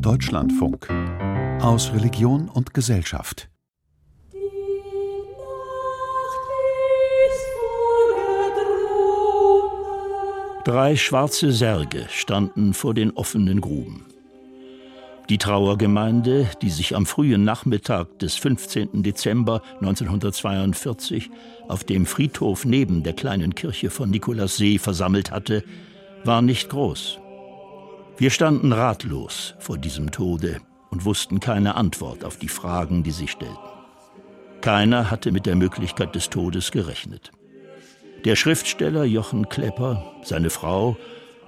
Deutschlandfunk aus Religion und Gesellschaft. Drei schwarze Särge standen vor den offenen Gruben. Die Trauergemeinde, die sich am frühen Nachmittag des 15. Dezember 1942 auf dem Friedhof neben der kleinen Kirche von Nikolassee versammelt hatte, war nicht groß. Wir standen ratlos vor diesem Tode und wussten keine Antwort auf die Fragen, die sich stellten. Keiner hatte mit der Möglichkeit des Todes gerechnet. Der Schriftsteller Jochen Klepper, seine Frau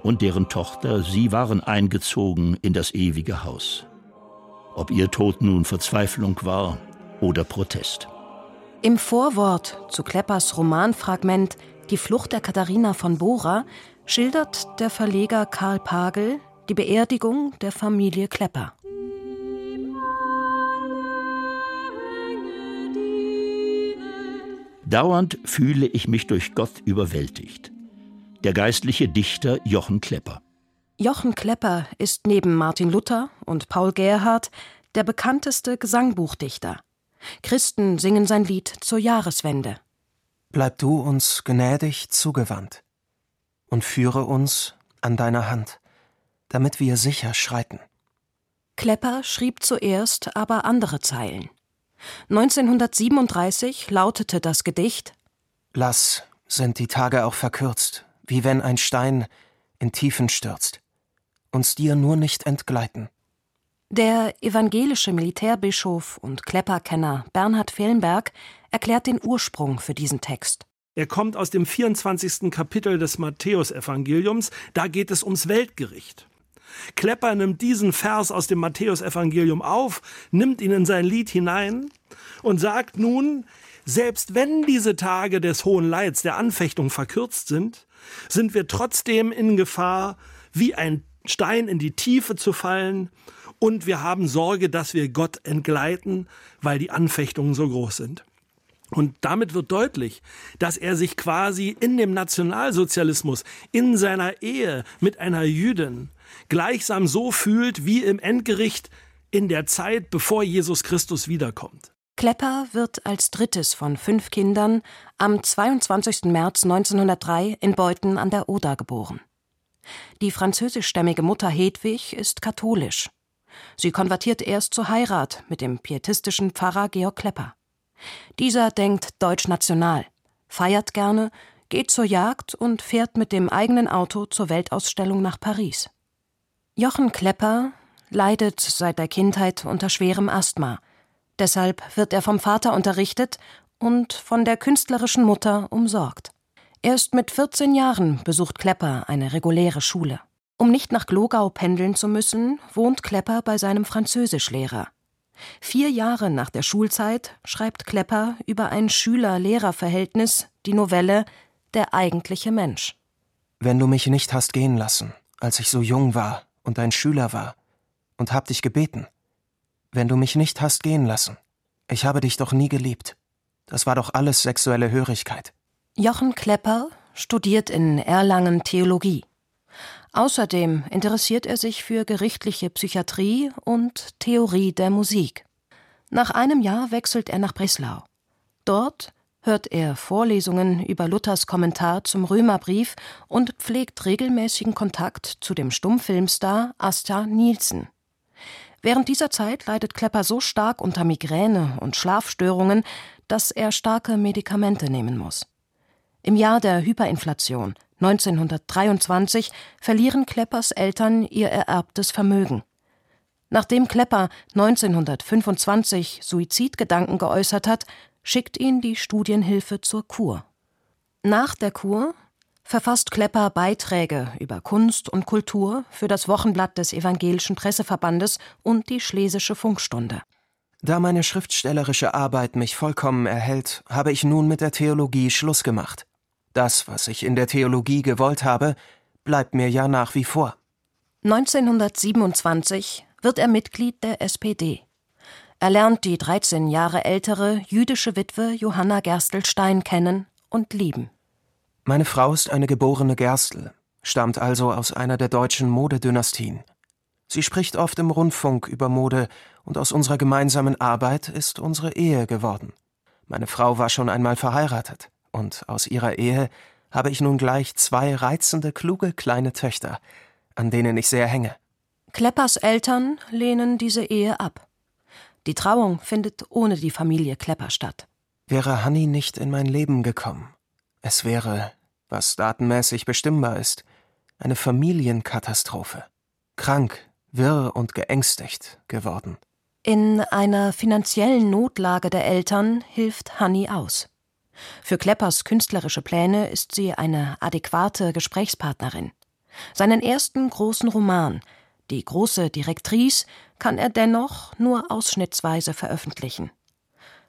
und deren Tochter, sie waren eingezogen in das ewige Haus. Ob ihr Tod nun Verzweiflung war oder Protest. Im Vorwort zu Kleppers Romanfragment Die Flucht der Katharina von Bora schildert der Verleger Karl Pagel die Beerdigung der Familie Klepper. Dauernd fühle ich mich durch Gott überwältigt der geistliche Dichter Jochen Klepper. Jochen Klepper ist neben Martin Luther und Paul Gerhardt der bekannteste Gesangbuchdichter. Christen singen sein Lied zur Jahreswende. Bleib du uns gnädig zugewandt und führe uns an deiner Hand, damit wir sicher schreiten. Klepper schrieb zuerst aber andere Zeilen. 1937 lautete das Gedicht Lass sind die Tage auch verkürzt, wie wenn ein Stein in Tiefen stürzt, uns dir nur nicht entgleiten. Der evangelische Militärbischof und Klepperkenner Bernhard Fehlenberg erklärt den Ursprung für diesen Text. Er kommt aus dem 24. Kapitel des Matthäusevangeliums, da geht es ums Weltgericht. Klepper nimmt diesen Vers aus dem Matthäusevangelium auf, nimmt ihn in sein Lied hinein und sagt nun, selbst wenn diese Tage des hohen Leids, der Anfechtung verkürzt sind, sind wir trotzdem in Gefahr, wie ein Stein in die Tiefe zu fallen und wir haben Sorge, dass wir Gott entgleiten, weil die Anfechtungen so groß sind. Und damit wird deutlich, dass er sich quasi in dem Nationalsozialismus, in seiner Ehe mit einer Jüdin, gleichsam so fühlt wie im Endgericht in der Zeit, bevor Jesus Christus wiederkommt. Klepper wird als drittes von fünf Kindern am 22. März 1903 in Beuthen an der Oder geboren. Die französischstämmige Mutter Hedwig ist katholisch. Sie konvertiert erst zur Heirat mit dem pietistischen Pfarrer Georg Klepper. Dieser denkt deutsch-national, feiert gerne, geht zur Jagd und fährt mit dem eigenen Auto zur Weltausstellung nach Paris. Jochen Klepper leidet seit der Kindheit unter schwerem Asthma Deshalb wird er vom Vater unterrichtet und von der künstlerischen Mutter umsorgt. Erst mit 14 Jahren besucht Klepper eine reguläre Schule. Um nicht nach Glogau pendeln zu müssen, wohnt Klepper bei seinem Französischlehrer. Vier Jahre nach der Schulzeit schreibt Klepper über ein Schüler-Lehrer-Verhältnis die Novelle Der eigentliche Mensch. Wenn du mich nicht hast gehen lassen, als ich so jung war und ein Schüler war, und hab dich gebeten, wenn du mich nicht hast gehen lassen. Ich habe dich doch nie geliebt. Das war doch alles sexuelle Hörigkeit. Jochen Klepper studiert in Erlangen Theologie. Außerdem interessiert er sich für gerichtliche Psychiatrie und Theorie der Musik. Nach einem Jahr wechselt er nach Breslau. Dort hört er Vorlesungen über Luthers Kommentar zum Römerbrief und pflegt regelmäßigen Kontakt zu dem Stummfilmstar Asta Nielsen. Während dieser Zeit leidet Klepper so stark unter Migräne und Schlafstörungen, dass er starke Medikamente nehmen muss. Im Jahr der Hyperinflation 1923 verlieren Kleppers Eltern ihr ererbtes Vermögen. Nachdem Klepper 1925 Suizidgedanken geäußert hat, schickt ihn die Studienhilfe zur Kur. Nach der Kur verfasst Klepper Beiträge über Kunst und Kultur für das Wochenblatt des Evangelischen Presseverbandes und die Schlesische Funkstunde. Da meine schriftstellerische Arbeit mich vollkommen erhält, habe ich nun mit der Theologie Schluss gemacht. Das, was ich in der Theologie gewollt habe, bleibt mir ja nach wie vor. 1927 wird er Mitglied der SPD. Er lernt die 13 Jahre ältere jüdische Witwe Johanna Gerstelstein kennen und lieben. Meine Frau ist eine geborene Gerstl, stammt also aus einer der deutschen Modedynastien. Sie spricht oft im Rundfunk über Mode, und aus unserer gemeinsamen Arbeit ist unsere Ehe geworden. Meine Frau war schon einmal verheiratet, und aus ihrer Ehe habe ich nun gleich zwei reizende, kluge kleine Töchter, an denen ich sehr hänge. Kleppers Eltern lehnen diese Ehe ab. Die Trauung findet ohne die Familie Klepper statt. Wäre Hanni nicht in mein Leben gekommen, es wäre, was datenmäßig bestimmbar ist, eine Familienkatastrophe. Krank, wirr und geängstigt geworden. In einer finanziellen Notlage der Eltern hilft Hanni aus. Für Kleppers künstlerische Pläne ist sie eine adäquate Gesprächspartnerin. Seinen ersten großen Roman, Die große Direktrice, kann er dennoch nur ausschnittsweise veröffentlichen.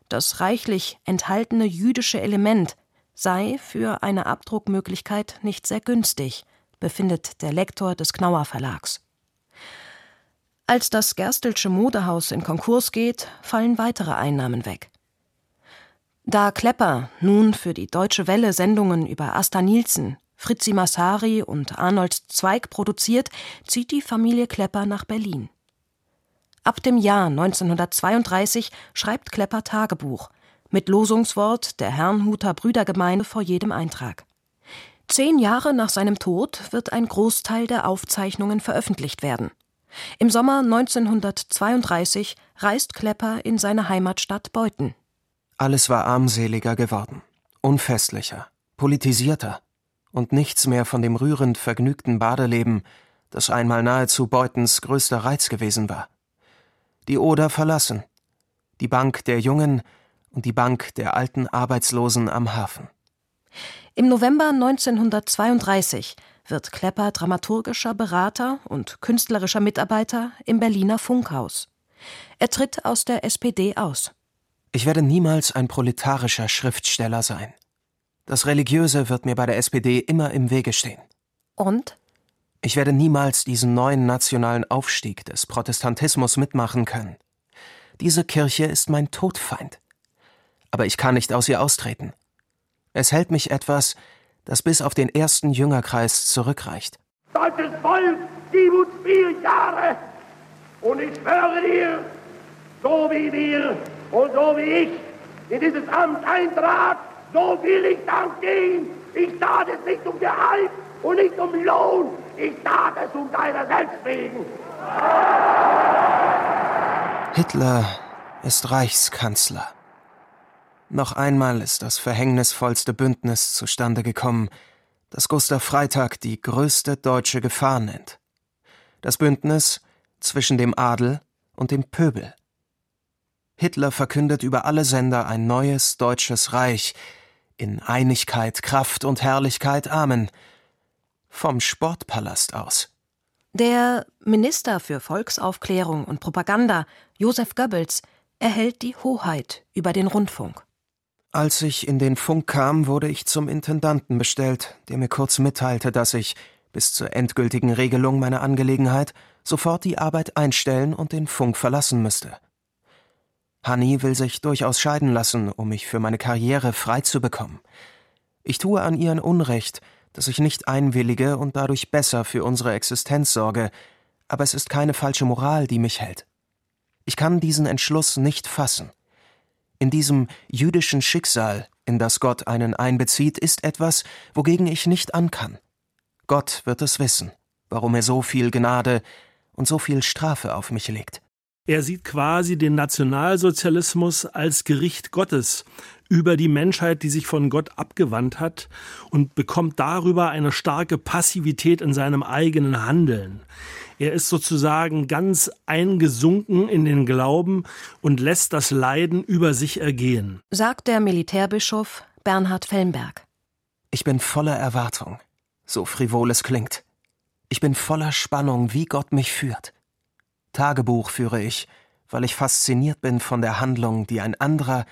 Das reichlich enthaltene jüdische Element sei für eine Abdruckmöglichkeit nicht sehr günstig, befindet der Lektor des Knauer Verlags. Als das Gerstelsche Modehaus in Konkurs geht, fallen weitere Einnahmen weg. Da Klepper nun für die Deutsche Welle Sendungen über Asta Nielsen, Fritzi Massari und Arnold Zweig produziert, zieht die Familie Klepper nach Berlin. Ab dem Jahr 1932 schreibt Klepper Tagebuch, mit Losungswort der Herrnhuter Brüdergemeinde vor jedem Eintrag. Zehn Jahre nach seinem Tod wird ein Großteil der Aufzeichnungen veröffentlicht werden. Im Sommer 1932 reist Klepper in seine Heimatstadt Beuthen. Alles war armseliger geworden, unfestlicher, politisierter und nichts mehr von dem rührend vergnügten Badeleben, das einmal nahezu Beutens größter Reiz gewesen war. Die Oder verlassen, die Bank der Jungen und die Bank der alten Arbeitslosen am Hafen. Im November 1932 wird Klepper dramaturgischer Berater und künstlerischer Mitarbeiter im Berliner Funkhaus. Er tritt aus der SPD aus. Ich werde niemals ein proletarischer Schriftsteller sein. Das Religiöse wird mir bei der SPD immer im Wege stehen. Und? Ich werde niemals diesen neuen nationalen Aufstieg des Protestantismus mitmachen können. Diese Kirche ist mein Todfeind. Aber ich kann nicht aus ihr austreten. Es hält mich etwas, das bis auf den ersten Jüngerkreis zurückreicht. Deutsches Volk, 74 Jahre! Und ich schwöre dir, so wie wir und so wie ich in dieses Amt eintrat, so will ich dann gehen. Ich tat es nicht um Gehalt und nicht um Lohn, ich tat es um deiner selbst wegen. Hitler ist Reichskanzler. Noch einmal ist das verhängnisvollste Bündnis zustande gekommen, das Gustav Freitag die größte deutsche Gefahr nennt. Das Bündnis zwischen dem Adel und dem Pöbel. Hitler verkündet über alle Sender ein neues deutsches Reich in Einigkeit, Kraft und Herrlichkeit. Amen. Vom Sportpalast aus. Der Minister für Volksaufklärung und Propaganda, Josef Goebbels, erhält die Hoheit über den Rundfunk. Als ich in den Funk kam, wurde ich zum Intendanten bestellt, der mir kurz mitteilte, dass ich, bis zur endgültigen Regelung meiner Angelegenheit, sofort die Arbeit einstellen und den Funk verlassen müsste. Hanni will sich durchaus scheiden lassen, um mich für meine Karriere frei zu bekommen. Ich tue an ihr ein Unrecht, dass ich nicht einwillige und dadurch besser für unsere Existenz sorge, aber es ist keine falsche Moral, die mich hält. Ich kann diesen Entschluss nicht fassen. In diesem jüdischen Schicksal, in das Gott einen einbezieht, ist etwas, wogegen ich nicht ankann. Gott wird es wissen, warum er so viel Gnade und so viel Strafe auf mich legt. Er sieht quasi den Nationalsozialismus als Gericht Gottes über die Menschheit, die sich von Gott abgewandt hat und bekommt darüber eine starke Passivität in seinem eigenen Handeln. Er ist sozusagen ganz eingesunken in den Glauben und lässt das Leiden über sich ergehen. Sagt der Militärbischof Bernhard Fellenberg. Ich bin voller Erwartung, so frivol es klingt. Ich bin voller Spannung, wie Gott mich führt. Tagebuch führe ich, weil ich fasziniert bin von der Handlung, die ein anderer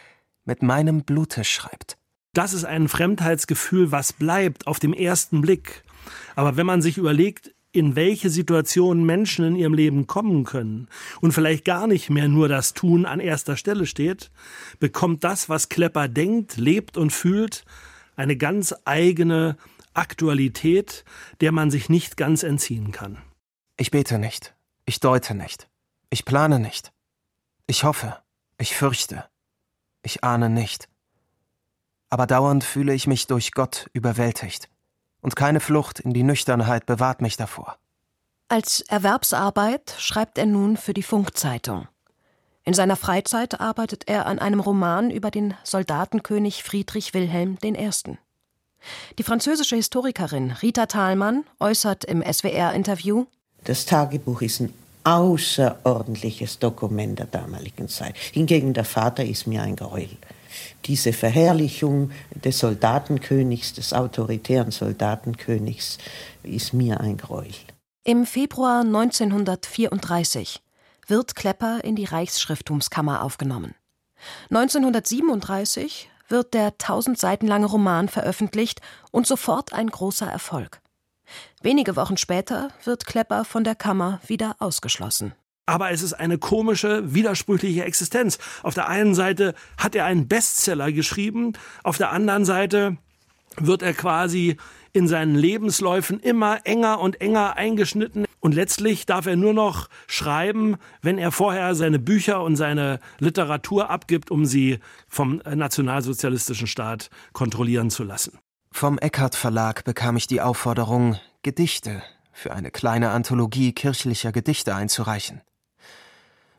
mit meinem Blute schreibt. Das ist ein Fremdheitsgefühl, was bleibt auf dem ersten Blick. Aber wenn man sich überlegt, in welche Situationen Menschen in ihrem Leben kommen können und vielleicht gar nicht mehr nur das Tun an erster Stelle steht, bekommt das, was Klepper denkt, lebt und fühlt, eine ganz eigene Aktualität, der man sich nicht ganz entziehen kann. Ich bete nicht. Ich deute nicht. Ich plane nicht. Ich hoffe. Ich fürchte. Ich ahne nicht. Aber dauernd fühle ich mich durch Gott überwältigt. Und keine Flucht in die Nüchternheit bewahrt mich davor. Als Erwerbsarbeit schreibt er nun für die Funkzeitung. In seiner Freizeit arbeitet er an einem Roman über den Soldatenkönig Friedrich Wilhelm I. Die französische Historikerin Rita Thalmann äußert im SWR-Interview: Das Tagebuch ist ein außerordentliches Dokument der damaligen Zeit. Hingegen der Vater ist mir ein Gräuel. Diese Verherrlichung des Soldatenkönigs, des autoritären Soldatenkönigs, ist mir ein Gräuel. Im Februar 1934 wird Klepper in die Reichsschrifttumskammer aufgenommen. 1937 wird der tausend Seiten lange Roman veröffentlicht und sofort ein großer Erfolg. Wenige Wochen später wird Klepper von der Kammer wieder ausgeschlossen. Aber es ist eine komische, widersprüchliche Existenz. Auf der einen Seite hat er einen Bestseller geschrieben, auf der anderen Seite wird er quasi in seinen Lebensläufen immer enger und enger eingeschnitten. Und letztlich darf er nur noch schreiben, wenn er vorher seine Bücher und seine Literatur abgibt, um sie vom nationalsozialistischen Staat kontrollieren zu lassen. Vom Eckart Verlag bekam ich die Aufforderung, Gedichte für eine kleine Anthologie kirchlicher Gedichte einzureichen.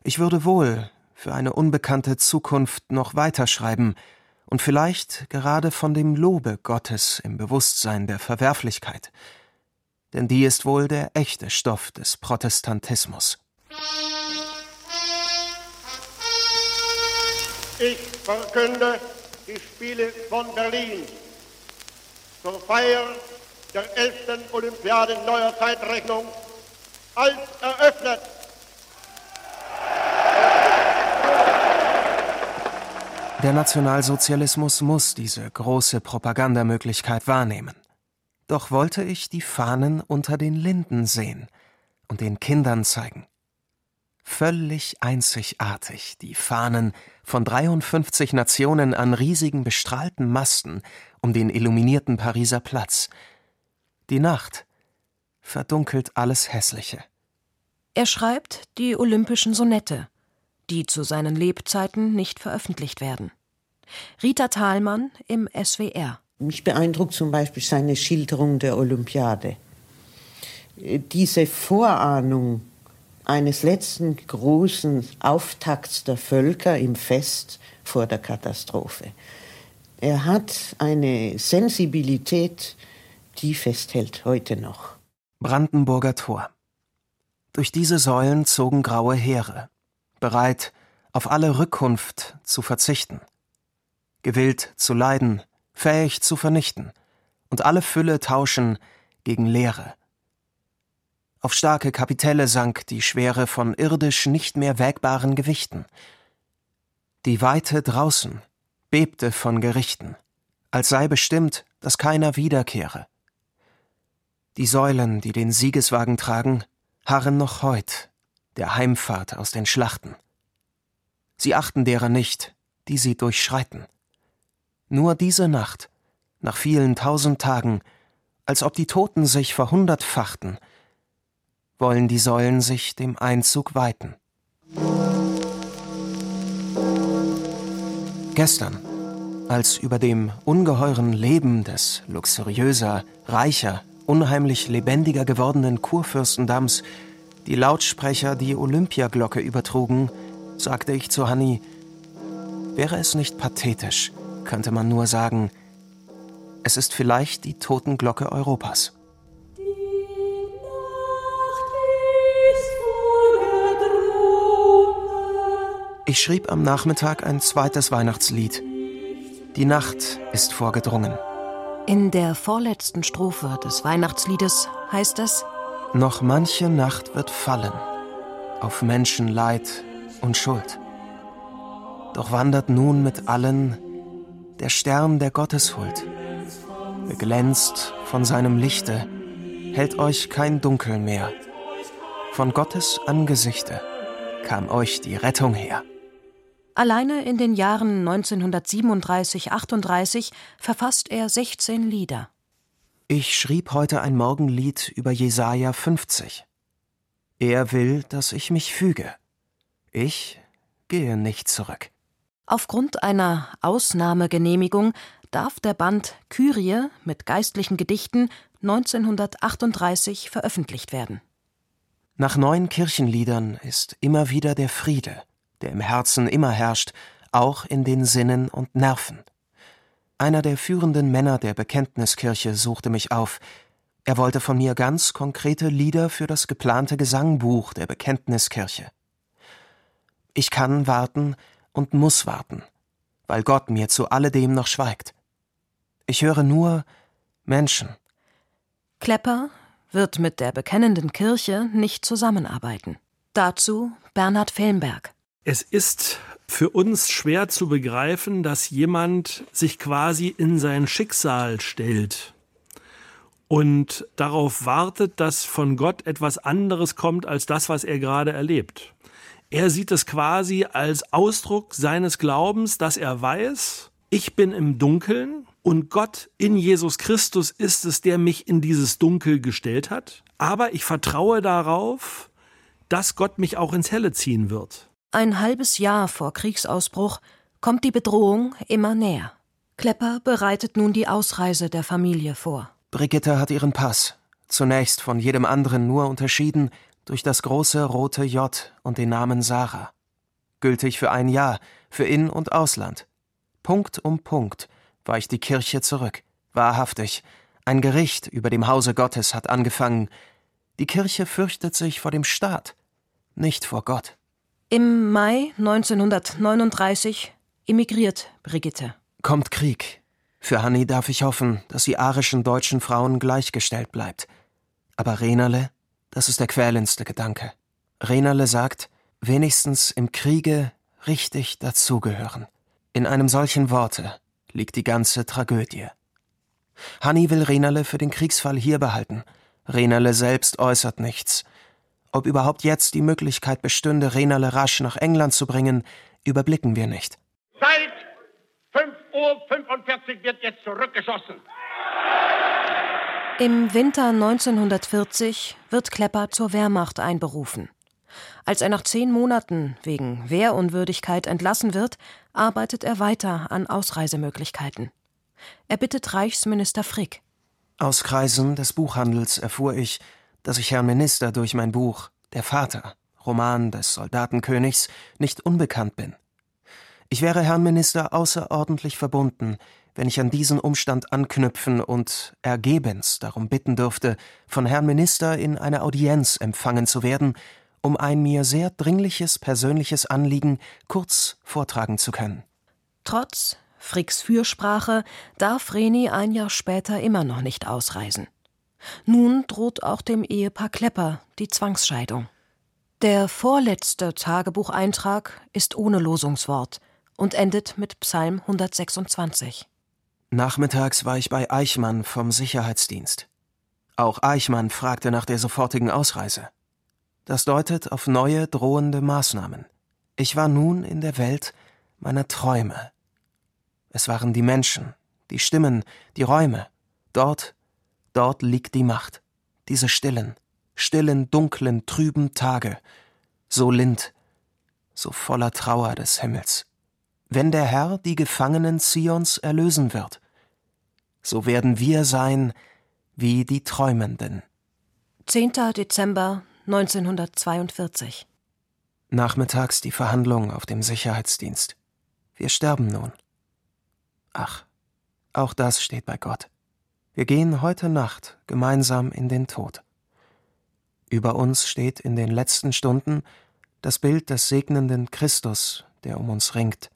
Ich würde wohl für eine unbekannte Zukunft noch weiterschreiben, und vielleicht gerade von dem Lobe Gottes im Bewusstsein der Verwerflichkeit, denn die ist wohl der echte Stoff des Protestantismus. Ich verkünde die Spiele von Berlin zur Feier der 11. Olympiade neuer Zeitrechnung als eröffnet. Der Nationalsozialismus muss diese große Propagandamöglichkeit wahrnehmen. Doch wollte ich die Fahnen unter den Linden sehen und den Kindern zeigen. Völlig einzigartig die Fahnen von 53 Nationen an riesigen bestrahlten Masten um den illuminierten Pariser Platz. Die Nacht verdunkelt alles Hässliche. Er schreibt die Olympischen Sonette, die zu seinen Lebzeiten nicht veröffentlicht werden. Rita Thalmann im SWR. Mich beeindruckt zum Beispiel seine Schilderung der Olympiade. Diese Vorahnung eines letzten großen Auftakts der Völker im Fest vor der Katastrophe. Er hat eine Sensibilität, die festhält heute noch. Brandenburger Tor. Durch diese Säulen zogen graue Heere bereit, auf alle Rückkunft zu verzichten, gewillt zu leiden, fähig zu vernichten und alle Fülle tauschen gegen Leere. Auf starke Kapitelle sank die Schwere von irdisch nicht mehr wägbaren Gewichten. Die Weite draußen bebte von Gerichten, als sei bestimmt, dass keiner wiederkehre. Die Säulen, die den Siegeswagen tragen, harren noch heut der Heimfahrt aus den Schlachten. Sie achten derer nicht, die sie durchschreiten. Nur diese Nacht, nach vielen tausend Tagen, als ob die Toten sich verhundertfachten, wollen die Säulen sich dem Einzug weiten. Gestern, als über dem ungeheuren Leben des luxuriöser, reicher, unheimlich lebendiger gewordenen Kurfürstendamms die Lautsprecher die Olympiaglocke übertrugen, sagte ich zu Hanni, wäre es nicht pathetisch, könnte man nur sagen, es ist vielleicht die Totenglocke Europas. Ich schrieb am Nachmittag ein zweites Weihnachtslied. Die Nacht ist vorgedrungen. In der vorletzten Strophe des Weihnachtsliedes heißt es noch manche Nacht wird fallen auf Menschenleid und Schuld. Doch wandert nun mit allen der Stern der Gotteshuld. Beglänzt von seinem Lichte, hält euch kein Dunkel mehr. Von Gottes Angesichte kam euch die Rettung her. Alleine in den Jahren 1937-38 verfasst er 16 Lieder. Ich schrieb heute ein Morgenlied über Jesaja 50. Er will, dass ich mich füge. Ich gehe nicht zurück. Aufgrund einer Ausnahmegenehmigung darf der Band Kyrie mit geistlichen Gedichten 1938 veröffentlicht werden. Nach neuen Kirchenliedern ist immer wieder der Friede, der im Herzen immer herrscht, auch in den Sinnen und Nerven. Einer der führenden Männer der Bekenntniskirche suchte mich auf. Er wollte von mir ganz konkrete Lieder für das geplante Gesangbuch der Bekenntniskirche. Ich kann warten und muss warten, weil Gott mir zu alledem noch schweigt. Ich höre nur Menschen. Klepper wird mit der bekennenden Kirche nicht zusammenarbeiten. Dazu Bernhard Felmberg. Es ist für uns schwer zu begreifen, dass jemand sich quasi in sein Schicksal stellt und darauf wartet, dass von Gott etwas anderes kommt als das, was er gerade erlebt. Er sieht es quasi als Ausdruck seines Glaubens, dass er weiß, ich bin im Dunkeln und Gott in Jesus Christus ist es, der mich in dieses Dunkel gestellt hat. Aber ich vertraue darauf, dass Gott mich auch ins Helle ziehen wird. Ein halbes Jahr vor Kriegsausbruch kommt die Bedrohung immer näher. Klepper bereitet nun die Ausreise der Familie vor. Brigitte hat ihren Pass, zunächst von jedem anderen nur unterschieden durch das große rote J und den Namen Sarah. Gültig für ein Jahr, für In- und Ausland. Punkt um Punkt weicht die Kirche zurück. Wahrhaftig, ein Gericht über dem Hause Gottes hat angefangen. Die Kirche fürchtet sich vor dem Staat, nicht vor Gott. Im Mai 1939 emigriert Brigitte. Kommt Krieg. Für Hanni darf ich hoffen, dass sie arischen deutschen Frauen gleichgestellt bleibt. Aber Renerle, das ist der quälendste Gedanke. Renerle sagt, wenigstens im Kriege richtig dazugehören. In einem solchen Worte liegt die ganze Tragödie. Hanni will Renerle für den Kriegsfall hier behalten. Renerle selbst äußert nichts. Ob überhaupt jetzt die Möglichkeit bestünde, Renale rasch nach England zu bringen, überblicken wir nicht. Seit 5.45 Uhr wird jetzt zurückgeschossen. Im Winter 1940 wird Klepper zur Wehrmacht einberufen. Als er nach zehn Monaten wegen Wehrunwürdigkeit entlassen wird, arbeitet er weiter an Ausreisemöglichkeiten. Er bittet Reichsminister Frick. Aus Kreisen des Buchhandels erfuhr ich, dass ich Herrn Minister durch mein Buch Der Vater, Roman des Soldatenkönigs, nicht unbekannt bin. Ich wäre Herrn Minister außerordentlich verbunden, wenn ich an diesen Umstand anknüpfen und ergebens darum bitten dürfte, von Herrn Minister in eine Audienz empfangen zu werden, um ein mir sehr dringliches persönliches Anliegen kurz vortragen zu können. Trotz Fricks Fürsprache darf Reni ein Jahr später immer noch nicht ausreisen. Nun droht auch dem Ehepaar Klepper die Zwangsscheidung. Der vorletzte Tagebucheintrag ist ohne Losungswort und endet mit Psalm 126. Nachmittags war ich bei Eichmann vom Sicherheitsdienst. Auch Eichmann fragte nach der sofortigen Ausreise. Das deutet auf neue drohende Maßnahmen. Ich war nun in der Welt meiner Träume. Es waren die Menschen, die Stimmen, die Räume. Dort Dort liegt die Macht. Diese stillen, stillen, dunklen, trüben Tage. So lind, so voller Trauer des Himmels. Wenn der Herr die Gefangenen Zions erlösen wird, so werden wir sein wie die Träumenden. 10. Dezember 1942. Nachmittags die Verhandlung auf dem Sicherheitsdienst. Wir sterben nun. Ach, auch das steht bei Gott. Wir gehen heute Nacht gemeinsam in den Tod. Über uns steht in den letzten Stunden das Bild des segnenden Christus, der um uns ringt.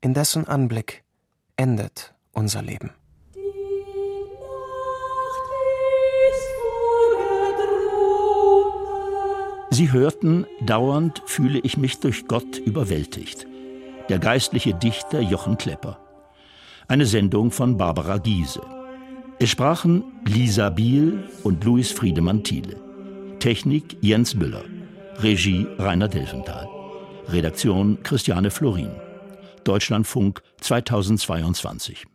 In dessen Anblick endet unser Leben. Sie hörten, dauernd fühle ich mich durch Gott überwältigt. Der geistliche Dichter Jochen Klepper. Eine Sendung von Barbara Giese. Es sprachen Lisa Biel und Louis Friedemann Thiele. Technik Jens Müller. Regie Rainer Delfenthal. Redaktion Christiane Florin. Deutschlandfunk 2022.